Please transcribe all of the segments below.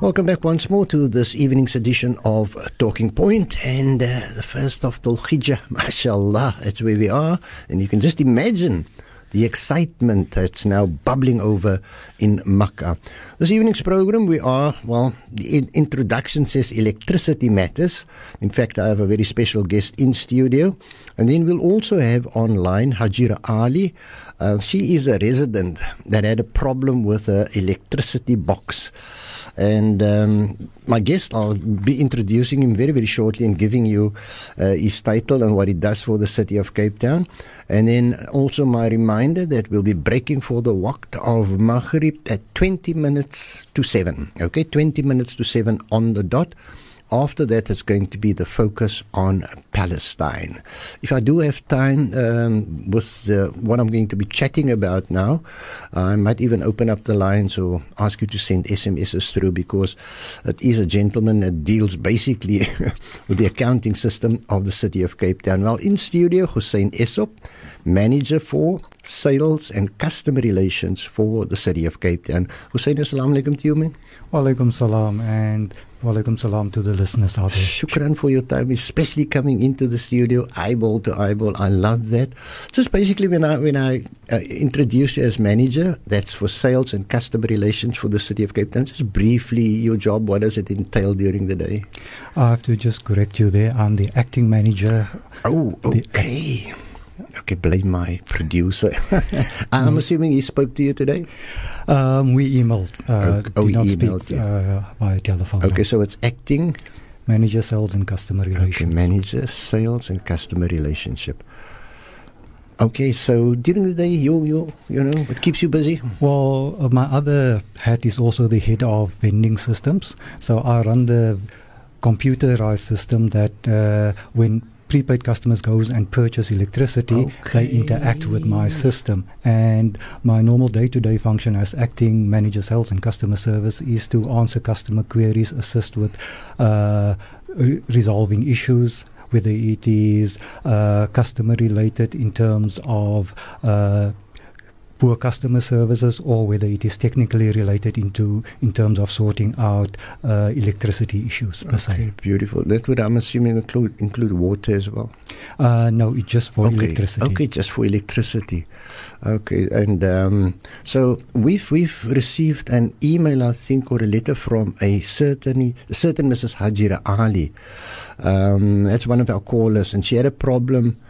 Welcome back once more to this evening's edition of Talking Point and uh, the first of Dhul Hijjah, mashallah, that's where we are. And you can just imagine the excitement that's now bubbling over in Makkah. This evening's program, we are, well, the in- introduction says electricity matters. In fact, I have a very special guest in studio. And then we'll also have online Hajira Ali. Uh, she is a resident that had a problem with her electricity box. And um, my guest, I'll be introducing him very, very shortly and giving you uh, his title and what he does for the city of Cape Town. And then also my reminder that we'll be breaking for the waqt of Maghrib at 20 minutes to 7. Okay, 20 minutes to 7 on the dot. After that, it's going to be the focus on Palestine. If I do have time um, with uh, what I'm going to be chatting about now, I might even open up the lines or ask you to send SMSs through because it is a gentleman that deals basically with the accounting system of the city of Cape Town. Well, in studio, Hoosain Essop manager for sales and customer relations for the city of Cape Town. Hoosain, assalamu alaikum to you, man. Walaikum salam and walaikum salam to the listeners out there. Shukran for your time, especially coming into the studio eyeball to eyeball. I love that. Just basically, when I when I uh, introduce you as manager, that's for sales and customer relations for the city of Cape Town. Just briefly, your job. What does it entail during the day? I have to just correct you there. I'm the acting manager. Oh, okay. Okay, blame my producer. I'm assuming he spoke to you today. Um, we emailed. Uh, Oh, did not emailed speak you. uh, by telephone. Okay, so it's acting Manager sales and customer Okay, manager, sales and customer relationship. Okay, so during the day, you you you know, what keeps you busy? Well, uh, my other hat is also the head of vending systems. So I run the computerized system that uh, when prepaid customers goes and purchase electricity, they interact with my system. And my normal day-to-day function as acting manager sales and customer service is to answer customer queries, assist with uh, re- resolving issues, whether it is uh, customer related in terms of uh, poor customer services or whether it is technically related into in terms of sorting out uh, electricity issues per se. Okay, beautiful. That would I'm assuming include include water as well. Uh, no, it's just for okay. electricity. Okay, just for electricity. Okay, and um, so we've we've received an email, I think, or a letter from a certain certain Mrs. Hajira Ali. Um, that's one of our callers, and she had a problem.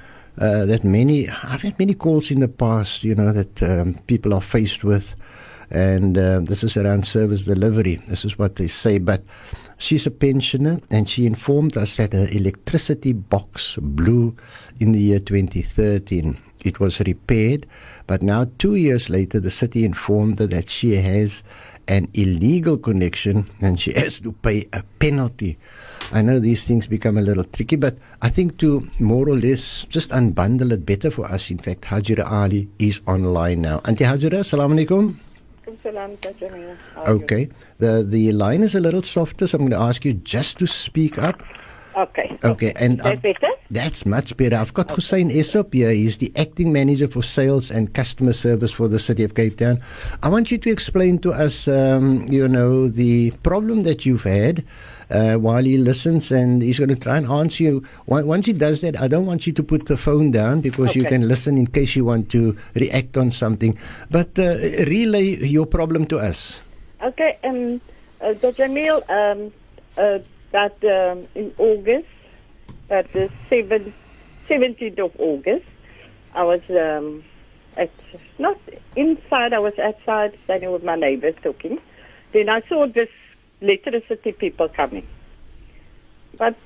Uh, that many I've had many calls in the past, you know, that um, people are faced with, and uh, this is around service delivery. This is what they say, but she's a pensioner, and she informed us that her electricity box blew in the year 2013. It was repaired, but now two years later, the city informed her that she has an illegal connection and she has to pay a penalty. I know these things become a little tricky, but I think to more or less just unbundle it better for us. In fact, Hajira Ali is online now. Auntie Hajira, alaikum. Salam, Tajamil. How are you? Okay. The the line is a little softer, so I'm going to ask you just to speak up. Okay. Okay, and Is that I've- better? That's much better. I've got Hoosain Essop here. He's the acting manager for sales and customer service for the city of Cape Town. I want you to explain to us, um, you know, the problem that you've had. Uh, while he listens, and he's going to try and answer you. Once he does that, I don't want you to put the phone down because you can listen in case you want to react on something. But uh, relay your problem to us. Okay. Um, uh, Tajamil, um, uh, that um, in August, at the 7th, 17th of August, I was um, at, not inside, I was outside standing with my neighbors talking. Then I saw this electricity people coming. But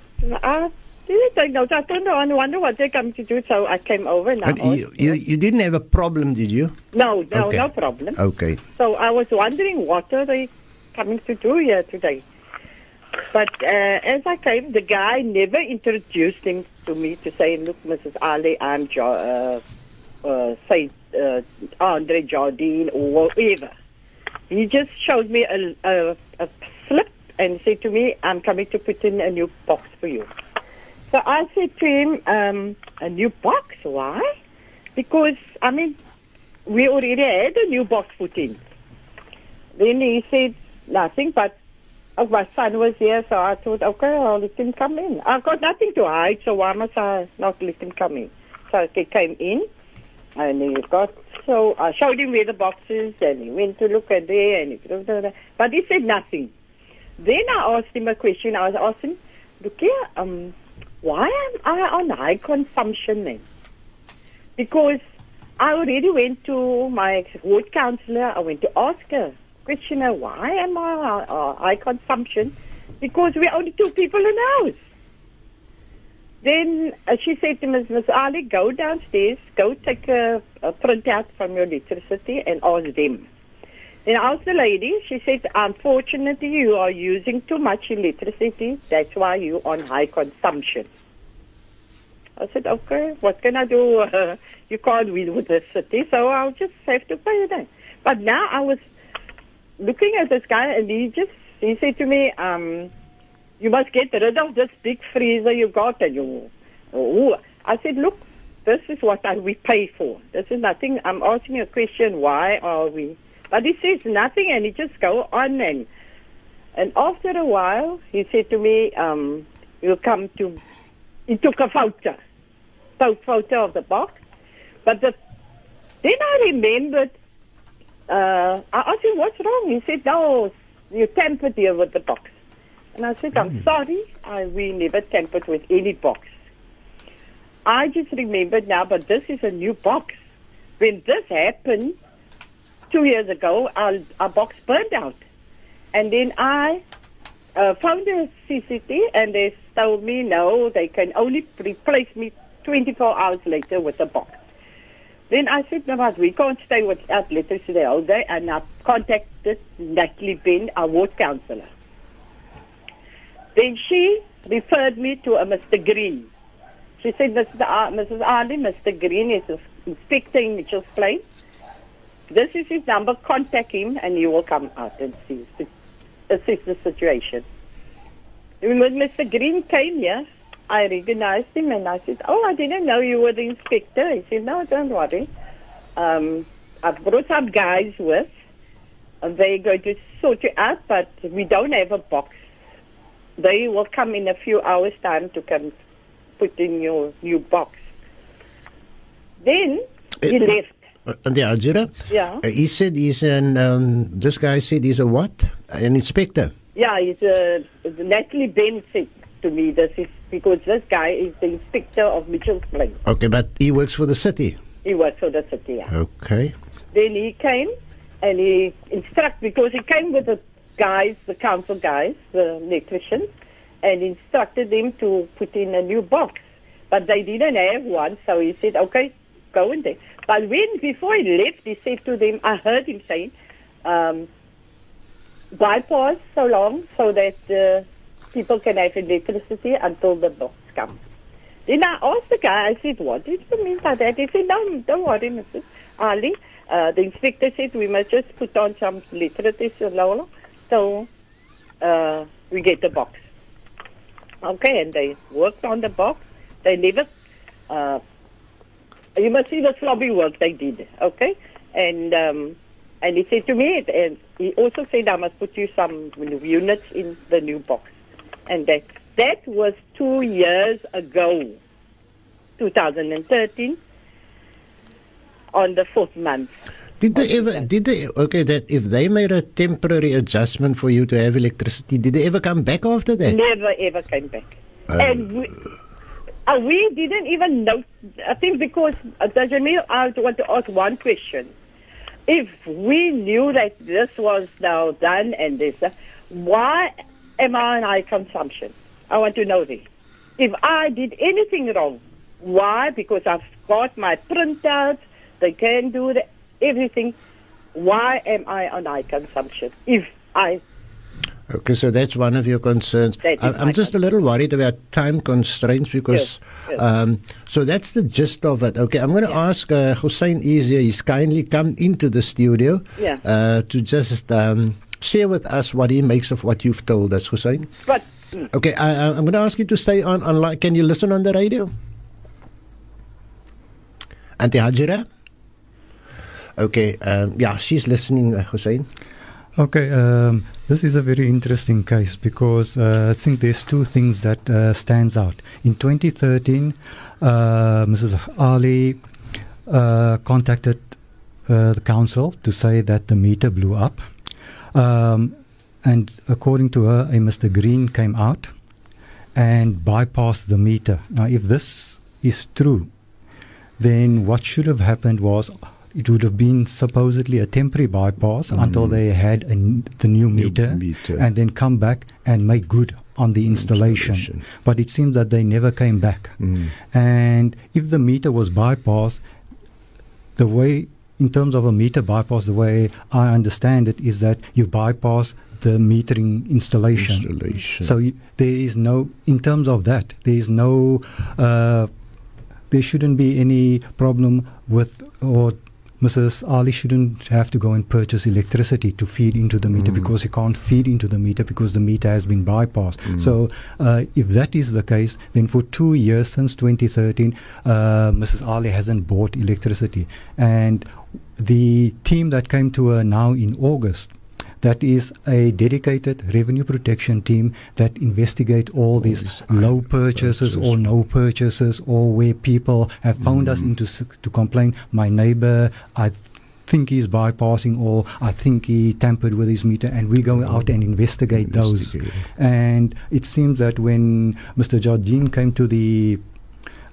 I didn't note. I don't know. I wonder what they're coming to do. So I came over and I you, you, you didn't have a problem, did you? No, no, Okay. no problem. Okay. So I was wondering what are they coming to do here today. But uh, as I came, the guy never introduced him to me to say, "Look, Mrs. Ali, I'm jo- uh, uh, say uh, Andre Jardine or whatever." He just showed me a, a, a and said to me, "I'm coming to put in a new box for you." So I said to him, um, "A new box? Why?" Because I mean, we already had a new box put in. Then he said, nothing. But oh, my son was here, so I thought, okay, I'll let him come in. I've got nothing to hide, so why must I not let him come in? So he came in, and he got. So I showed him where the box is, and he went to look at there, and he, but he said nothing. Then I asked him a question. I was asking, look here, um, why am I on high consumption then? Because I already went to my ward counsellor. I went to ask her, question her, why am I on uh, high consumption? Because we're only two people in the house. Then uh, she said to Ms. Ms. Ali, go downstairs, go take a, a printout from your electricity and ask them. Then I asked the lady, she said, unfortunately, you are using too much electricity. That's why you're on high consumption. I said, okay, what can I do? Uh, you can't win with the city, so I'll just have to pay it. But now I was looking at this guy, and he just he said to me, um, "You must get rid of this big freezer you got." And you, oh, I said, "Look, this is what I, we pay for. This is nothing. I'm asking a question. Why are we?" But he says nothing, and he just go on and and after a while, he said to me, um, "You'll come to." He took a photo, photo of the box, but the, then I remembered. Uh, I asked him, "What's wrong?" He said, "No, you tampered here with the box." And I said, "I'm sorry. I we never tampered with any box." I just remembered now, but this is a new box. When this happened two years ago, our, our box burned out, and then I uh, found a CCT, and they told me no, they can only replace me 24 hours later with a box. Then I said, no, but we can't stay without electricity all day, and I contacted Natalie Bent, our ward councillor. Then she referred me to a Mr. Green. She said, Mr. Uh, Mrs. Ali, Mr. Green is an inspector in Mitchell's Plain. This is his number. Contact him, and he will come out and see, assess the situation. When Mr. Green came here, I recognized him and I said, Oh, I didn't know you were the inspector. He said, No, don't worry. Um, I've brought some guys with. And they're going to sort you out, but we don't have a box. They will come in a few hours' time to come put in your new box. Then he Uh, left. Uh, the Algera? Yeah. Uh, he said he's an, um, this guy said he's a what? An inspector. Yeah, he's a, Natalie Bent said to me this is because this guy is the inspector of Mitchell's Plain. Okay, but he works for the city. He works for the city. Yeah. Okay. Then he came and he instructed because he came with the guys, the council guys, the electricians, and instructed them to put in a new box. But they didn't have one, so he said, "Okay, go in there." But when before he left, he said to them, I heard him saying, um, "Bypass so long so that uh, people can have electricity until the box comes." Then I asked the guy, I said, what did you mean by that? He said, no, don't worry, Mrs. Ali. Uh, the inspector said we must just put on some electricity so so uh, we get the box. Okay, and they worked on the box. They never, uh, you must see the sloppy work they did, okay? And um, and he said to me, and he also said I must put you some units in the new box. And that that was two years ago, 2013, on the fourth month. Did they ever? Did they? Okay, that if they made a temporary adjustment for you to have electricity, did they ever come back after that? Never ever came back. and we, uh, we didn't even know. I think because uh, Jamil, I want to ask one question. If we knew that this was now done and this, uh, why am I on high consumption? I want to know this. If I did anything wrong, why? Because I've got my printouts. They can do the, everything. Why am I on high consumption? If I Okay, so that's one of your concerns. That is I, I'm just a little worried about time constraints because. Yes, yes. Um, so that's the gist of it. Okay, I'm going to ask uh, Hoosain Essop. He's kindly come into the studio Yeah. uh, to just um, share with us what he makes of what you've told us, Hoosain. but mm, Okay, I, I'm going to ask you to stay on online. Can you listen on the radio? Auntie Hajira? Okay, um, yeah, she's listening, uh, Hoosain. Okay, um, This is a very interesting case because uh, I think there's two things that uh, stands out. In 2013, uh, Mrs. Ali uh, contacted uh, the council to say that the meter blew up, um, and according to her, a Mr. Green came out and bypassed the meter. Now, if this is true, then what should have happened was it would have been supposedly a temporary bypass Mm. until they had a the new meter, meter. and then come back and make good on the installation. Installation. But it seems that they never came back. Mm. And if the meter was bypassed, the way, in terms of a meter bypass, the way I understand it is that you bypass the metering installation. Installation. So you, there is no, in terms of that, there is no, uh, there shouldn't be any problem with, or Mrs. Ali shouldn't have to go and purchase electricity to feed into the meter Mm. because he can't feed into the meter because the meter has been bypassed. Mm. So uh, if that is the case, then for two years since 2013, uh, Mrs. Ali hasn't bought electricity. And the team that came to her now in August, that is a dedicated revenue protection team that investigate all these these low purchases or no purchases or where people have found us into to complain. My neighbor, I think he's bypassing or I think he tampered with his meter and we go out and investigate those. And it seems that when Mr. Jardine came to the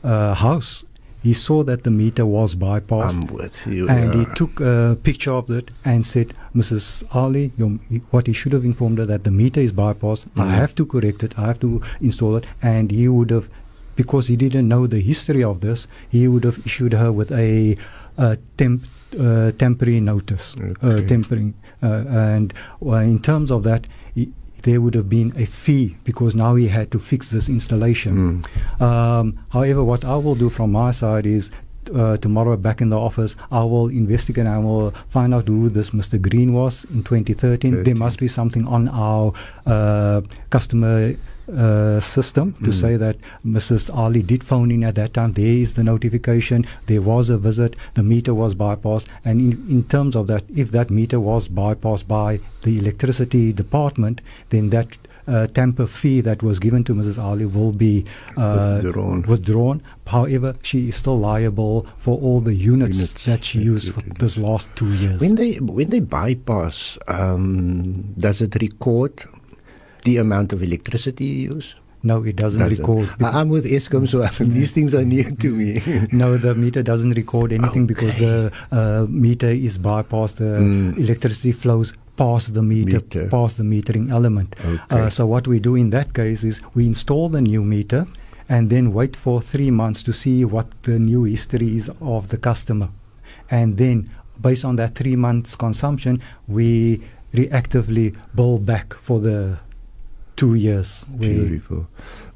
uh, house, he saw that the meter was bypassed I'm with you. and he took a picture of it and said, Mrs. Ali, your, what he should have informed her that the meter is bypassed. I Mm. have to correct it. I have to install it. And he would have, because he didn't know the history of this, he would have issued her with a, a temp, uh, temporary notice. Uh, Okay. temporary, uh, and uh, in terms of that, he, there would have been a fee because now he had to fix this installation. Mm. Um, however, what I will do from my side is uh, tomorrow back in the office, I will investigate and I will find out who this Mr. Green was in 2013. There must be something on our uh, customer uh, system to Mm. say that Mrs. Ali did phone in at that time. There is the notification. There was a visit. The meter was bypassed. And in, in terms of that, if that meter was bypassed by the electricity department, then that uh, tamper fee that was given to Mrs. Ali will be uh, Withdrawn. withdrawn. However, she is still liable for all the units, Units that she used for this last two years. When they when they bypass, um, does it record the amount of electricity you use? no, it doesn't Doesn't. record. I- I'm with Eskom, so these things are new to me. No, the meter doesn't record anything because the uh, meter is bypassed. The Mm. electricity flows past the meter, Meter. past the metering element. Okay. Uh, so what we do in that case is we install the new meter and then wait for three months to see what the new history is of the customer, and then based on that three months consumption, we reactively bill back for the two years. Beautiful.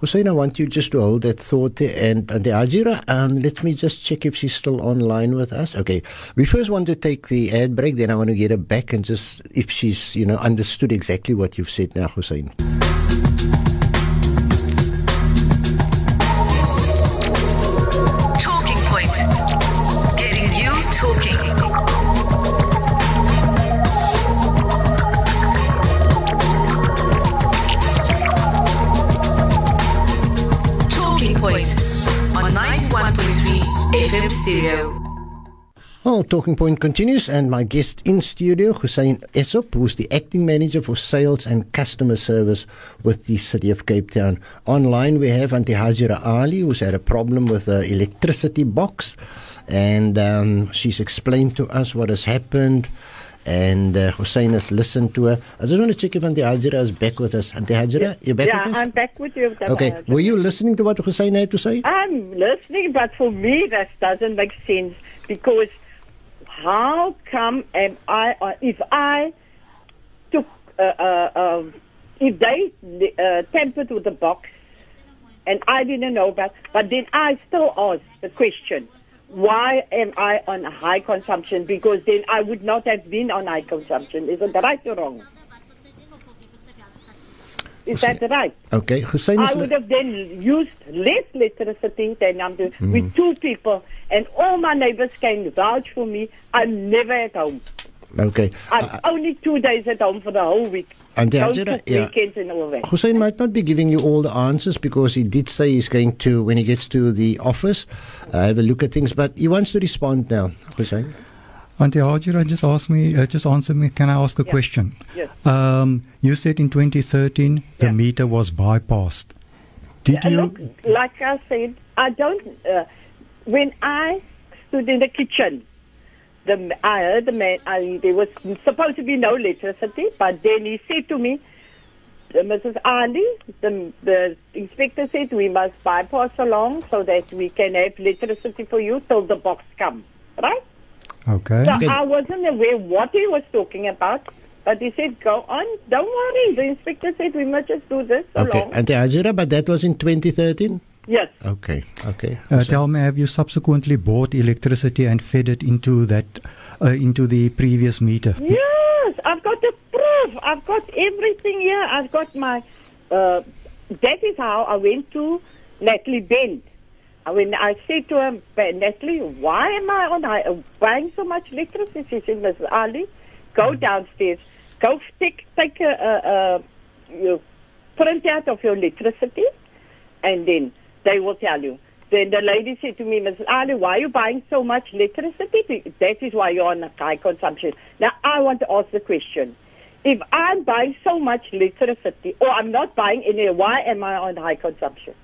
Hoosain, I want you just to hold that thought. And uh, the Ajira, and let me just check if she's still online with us. Okay. We first want to take the ad break, then I want to get her back and just if she's, you know, understood exactly what you've said now, Hoosain. Well, Talking Point continues, and my guest in studio, Hoosain Essop, who's the acting manager for sales and customer service with the City of Cape Town. Online, we have Auntie Hajira Ali, who's had a problem with the electricity box, and um, she's explained to us what has happened. And uh, Hoosain has listened to her. I just want to check if Auntie Hajira is back with us. Auntie Hajira, you back yeah, with us? Yeah, I'm back with you. okay. Dama. Were you listening to what Hoosain had to say? I'm listening, but for me that doesn't make sense because how come am I? Uh, if I took, uh, uh, um, if they uh, tampered with the box, and I didn't know about, but then I still ask the question. Why am I on high consumption? Because then I would not have been on high consumption. Isn't that right or wrong? Is that right? Okay. Hoosain is I would have then used less electricity than I'm doing with two people, and all my neighbors can vouch for me. I'm never at home. Okay. I'm Uh, only two days at home for the whole week. And the Don't Ajira- yeah. and all that. Hoosain might not be giving you all the answers because he did say he's going to, when he gets to the office, uh, have a look at things. But he wants to respond now, Hoosain. Auntie Hajira just asked me, uh, just answer me. Can I ask a Yeah. question? Yes. Um, you said in 2013 the Yeah. meter was bypassed. Did Uh, you? Look, like I said, I don't. Uh, when I stood in the kitchen, the I heard the man. I, there was supposed to be no electricity, but then he said to me, uh, "Mrs. Ali, the, the inspector said we must bypass along so that we can have electricity for you till the box come." Right? Okay. So Okay. I wasn't aware what he was talking about. But he said, go on, don't worry. The inspector said we must just do this Okay. along. And the Ajira, but that was in 2013? yes. Okay. Okay. Uh, tell me, have you subsequently bought electricity and fed it into that, uh, into the previous meter? Yes, I've got the proof. I've got everything here. I've got my. Uh, that is how I went to Natalie Bent. When I said to her, "But Natalie, why am I on I, uh, buying so much electricity? She said, Mrs. Ali, go downstairs, go take, take a, a, a you print out of your electricity, and then they will tell you. Then the lady said to me, Mrs. Ali, why are you buying so much electricity? That is why you're on a high consumption. Now, I want to ask the question. If I'm buying so much electricity, or I'm not buying any, why am I on high consumption?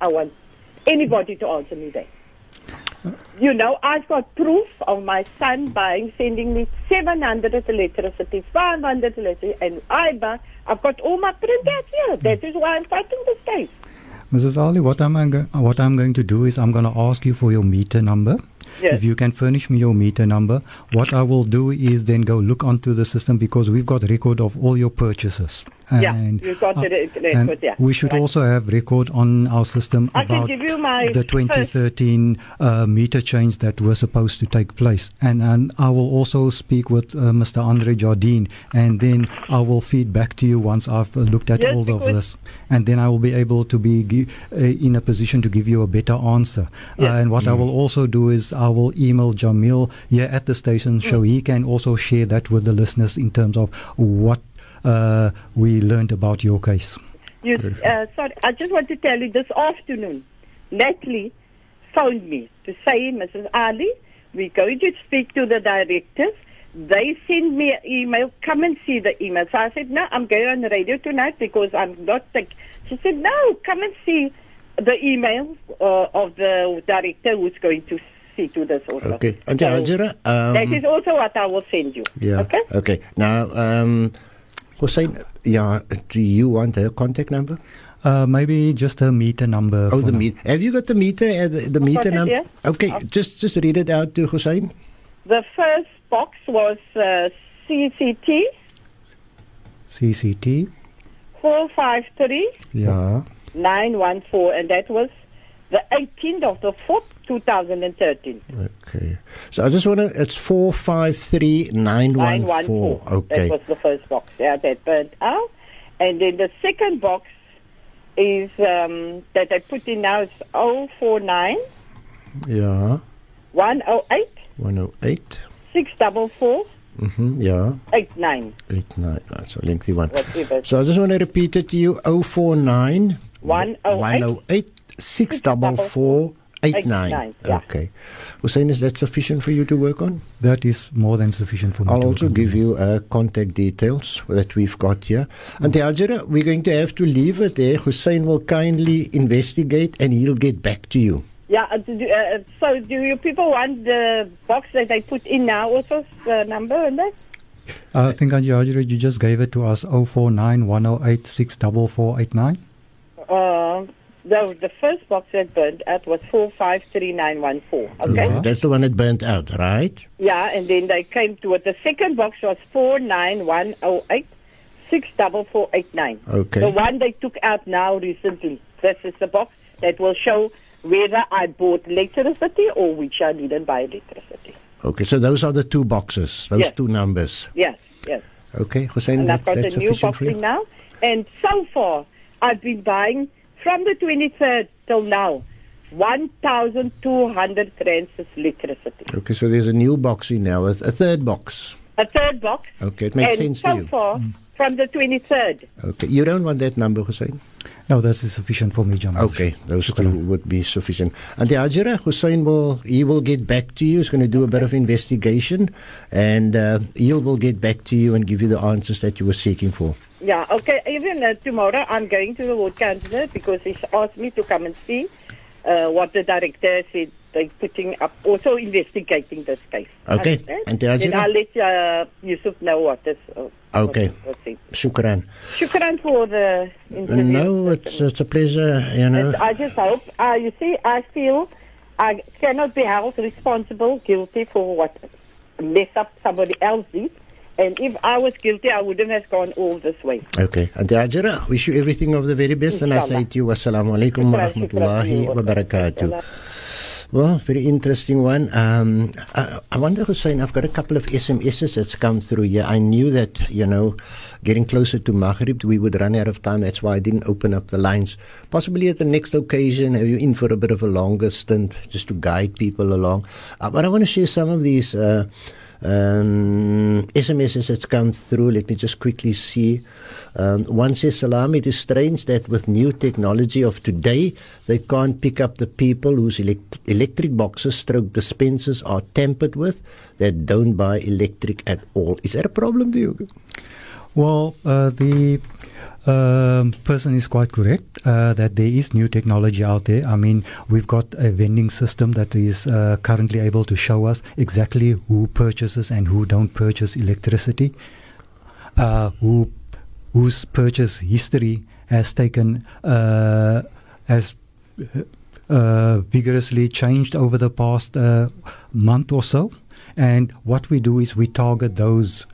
I want anybody to answer me that. You know, I've got proof of my son buying, sending me 700 electricity, 500 electricity, and I buy, I've got all my printouts here. Hmm. That is why I'm fighting this case. Mrs. Ali, what I'm, what I'm going to do is I'm going to ask you for your meter number. Yes. If you can furnish me your meter number, what I will do is then go look onto the system because we've got record of all your purchases. Yeah, And, you've got the re- and record, yeah. We should Right. also have record on our system I can about give you my the 2013 uh, meter change that was supposed to take place. And, and I will also speak with uh, Mr. Andre Jardine, and then I will feed back to you once I've uh, looked at Yes, all of this, and then I will be able to be gi- uh, in a position to give you a better answer. Uh, Yes. and what I will also do is I will email Jamil here at the station Mm. so he can also share that with the listeners in terms of what uh, we learned about your case. You, uh, sorry, I just want to tell you this afternoon, Natalie phoned me to say, Mrs. Ali, we're going to speak to the directors. They send me an email, come and see the email. So I said, no, I'm going on the radio tonight because I'm not sick. She said, no, come and see the email uh, of the director who's going to see to this also. Okay. And the So Ajira, um, that is also what I will send you. Yeah. Okay? Okay. Now, um, Hoosain, yeah, do you want her contact number? Uh, maybe just a meter number. Oh, the meter. Have you got the meter? Uh, the, the meter number? yeah. Okay, just just read it out to Hoosain. The first box was uh, CCT CCT. 453. Yeah. 914, and that was the 18th of the 4th, 2013. Okay. So I just want to. It's four five three nine one four. 914. Okay. That was the first box. Yeah, that burnt out. And then the second box is um, that I put in now is 049 Yeah. 108 One oh eight. 644 Mm-hmm. Yeah. 89. Eight nine. That's a lengthy one. Whatever. So I just want to repeat it to you. Oh four nine. 108 One oh eight six double four eight nine. 89, yeah. Okay. Hoosain, is that sufficient for you to work on? That is more than sufficient for me. I'll to also work on. give you uh, contact details that we've got here. And Ajira, we're going to have to leave it there. Hoosain will kindly investigate and he'll get back to you. Yeah, uh, do, uh, so do you people want the box that I put in now also, the number and that? I think, Anji you just gave it to us 049 108 64489. Uh, the, the first box that burned out was 453914. Okay? Yeah. That's the one that burnt out, right? Yeah, and then they came to it. The second box was 49108 64489. Okay. The one they took out now recently. This is the box that will show whether I bought electricity or which I didn't buy electricity. Okay, so those are the two boxes, those Yes. two numbers. Yes, yes. Okay, Hoosain, And that's, I've got that's a new box for you? in now. And so far, I've been buying from the 23rd till now 1,200 rands of electricity. Okay, so there's a new box in now, a, a third box. a third box. Okay, it makes and sense so to you. far, from the 23rd. Okay, you don't want that number, Hoosain? No, that is sufficient for me, John. Okay, those two would be sufficient. And the Ajira, Hoosain will he will get back to you. He's going to do a bit of investigation, and uh, he will get back to you and give you the answers that you were seeking for. Yeah, okay. Even uh, tomorrow, I'm going to the ward councillor because he's asked me to come and see uh, what the director said they're putting up, also investigating this case. Okay. Understand? And the Then Ajira? I'll let uh, Yusuf know what is. Uh, Okay. What. Shukran. Shukran for the interview. No, it's it's a pleasure. You know. And I just hope, uh, you see, I feel I cannot be held responsible, guilty for what mess up somebody else did. And if I was guilty, I wouldn't have gone all this way. Okay. And the Ajira, wish you everything of the very best, and I say to you, Assalamu alaikum wa rahmatullahi wa barakatuh. Well, very interesting one. Um, I, I wonder, Hoosain, I've got a couple of SMSs that's come through here. I knew that, you know, getting closer to Maghrib, we would run out of time. That's why I didn't open up the lines. Possibly at the next occasion, have you in for a bit of a longer stint just to guide people along. Uh, but I want to share some of these. Uh, um, SMSs that's come through. Let me just quickly see. Um, one says, Salam, it is strange that with new technology of today, they can't pick up the people whose elect- electric boxes stroke dispensers are tampered with that don't buy electric at all. Is that a problem you? Well, uh, the um, person is quite correct uh, that there is new technology out there. I mean, we've got a vending system that is uh, currently able to show us exactly who purchases and who don't purchase electricity, uh, who whose purchase history has taken uh, has uh, vigorously changed over the past uh, month or so. And what we do is we target those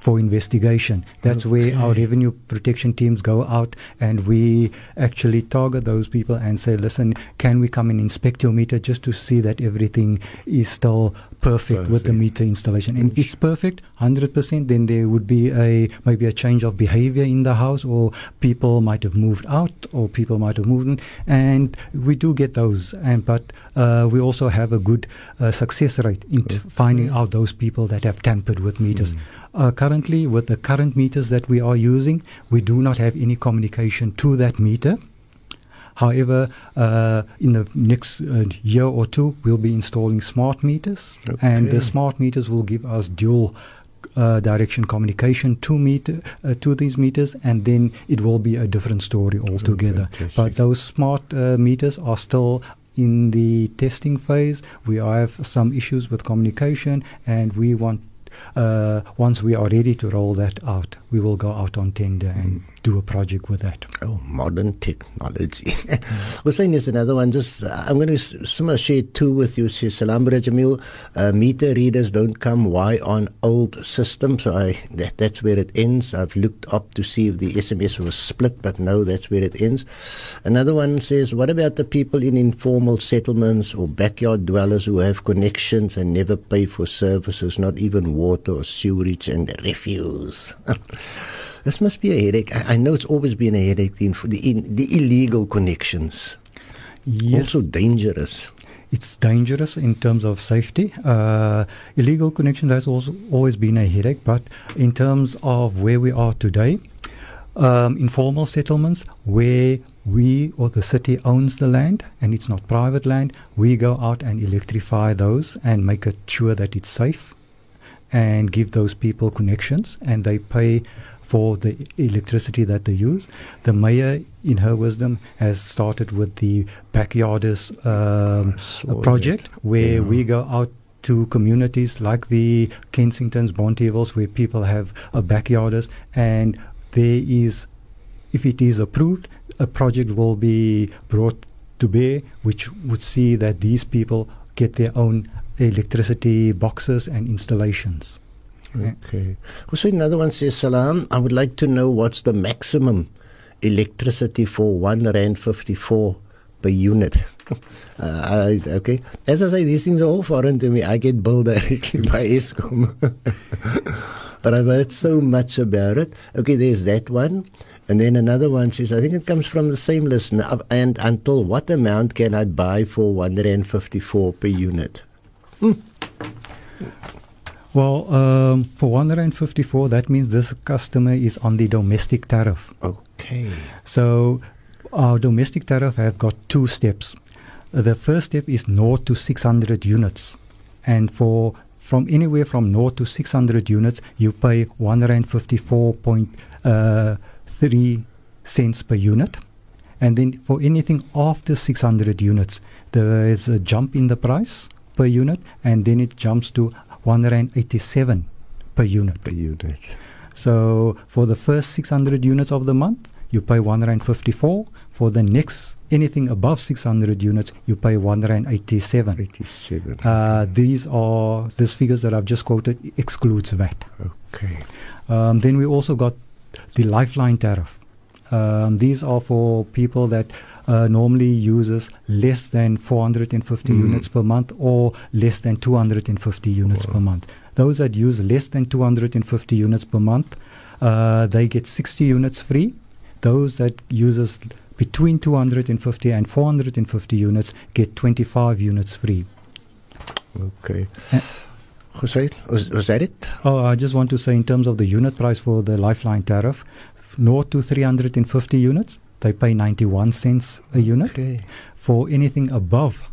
for investigation. That's where our revenue protection teams go out and we actually target those people and say, listen, can we come and inspect your meter just to see that everything is still perfect, with the meter installation? And if it's perfect, 100%, then there would be a maybe a change of behavior in the house or people might have moved out or people might have moved in. And we do get those. And But uh, we also have a good uh, success rate in finding out those people that have tampered with meters. Uh, currently, with the current meters that we are using, we do not have any communication to that meter. However, uh, in the next uh, year or two, we'll be installing smart meters, and the smart meters will give us dual uh, direction communication to meter uh, to these meters, and then it will be a different story altogether. Okay, but those smart uh, meters are still in the testing phase. We have some issues with communication, and we want. Uh, once we are ready to roll that out, we will go out on tender and do a project with that. Oh, modern technology. Hoosain is another one. Just uh, I'm going to share two with you. Says Salam Jamil. Uh, meter readers don't come. Why on old systems? So I that, that's where it ends. I've looked up to see if the SMS was split, but no, that's where it ends. Another one says, what about the people in informal settlements or backyard dwellers who have connections and never pay for services, not even water or sewerage and refuse? This must be a headache. I, I know it's always been a headache. The, the, the illegal connections, Yes. also dangerous. it's dangerous in terms of safety. Uh, illegal connection has also always been a headache, but in terms of where we are today, um, informal settlements where we or the city owns the land and it's not private land, we go out and electrify those and make it sure that it's safe and give those people connections and they pay for the electricity that they use. The mayor, in her wisdom, has started with the backyarders um, project that. where Yeah. we go out to communities like the Kensingtons, Bonteheuwels, where people have a backyarders, and there is, if it is approved, a project will be brought to bear, which would see that these people get their own electricity boxes and installations. Okay. Also, another one says, Salam, I would like to know what's the maximum electricity for one Rand 54 per unit. uh, I, okay. As I say, these things are all foreign to me. I get billed directly by Eskom. but I've heard so much about it. Okay, there's that one. And then another one says, I think it comes from the same listener. And until what amount can I buy for one Rand 54 per unit? Well, um, for 154, that means this customer is on the domestic tariff. Okay. So our domestic tariff have got two steps. The first step is 0 to 600 units, and for from anywhere from 0 to 600 units, you pay 154.3 cents per unit. And then for anything after 600 units, there is a jump in the price per unit, and then it jumps to 187 per unit. Per unit. So for the first 600 units of the month, you pay 154. For the next anything above 600 units, you pay 187. 87. Uh, these are these figures that I've just quoted excludes VAT. okay. Um, then we also got the lifeline tariff. Um, these are for people that uh, normally uses less than 450 Mm. units per month or less than 250 units per month. Those that use less than 250 units per month, uh, they get 60 units free. Those that uses between 250 and 450 units get 25 units free. Okay. Uh, Hoosain, was, was that it? Oh, I just want to say in terms of the unit price for the Lifeline tariff, north to 350 units, they pay 91 cents a unit. Okay. For anything above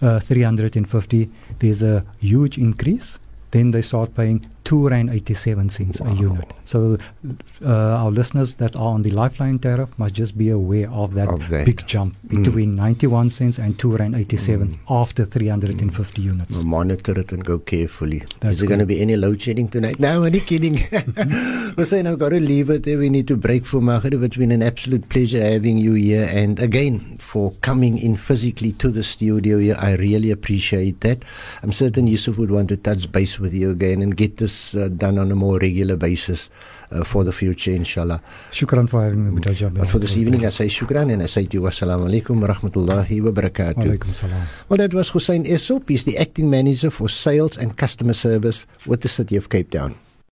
uh, 350, there's a huge increase. Then they start paying two rand 87 cents a unit. So uh, our listeners that are on the Lifeline tariff must just be aware of that, Of that. big jump Mm. between 91 cents and two rand 87 after 350 units. We'll monitor it and go carefully. That's Is there going to be any load shedding tonight? No, only kidding. Hoosain, I've got to leave it there. We need to break for Maghrib. It's been an absolute pleasure having you here. And again, for coming in physically to the studio here, I really appreciate that. I'm certain Yusuf would want to touch base with you again and get this uh, done on a more regular basis uh, for the future, inshallah. Shukran for having me, Mr. But for this evening, I say shukran and I say to you, assalamu alaikum wa rahmatullahi wa barakatuh. Walaikum salam. Well, that was Hussein Essop. He's the acting manager for sales and customer service with the City of Cape Town.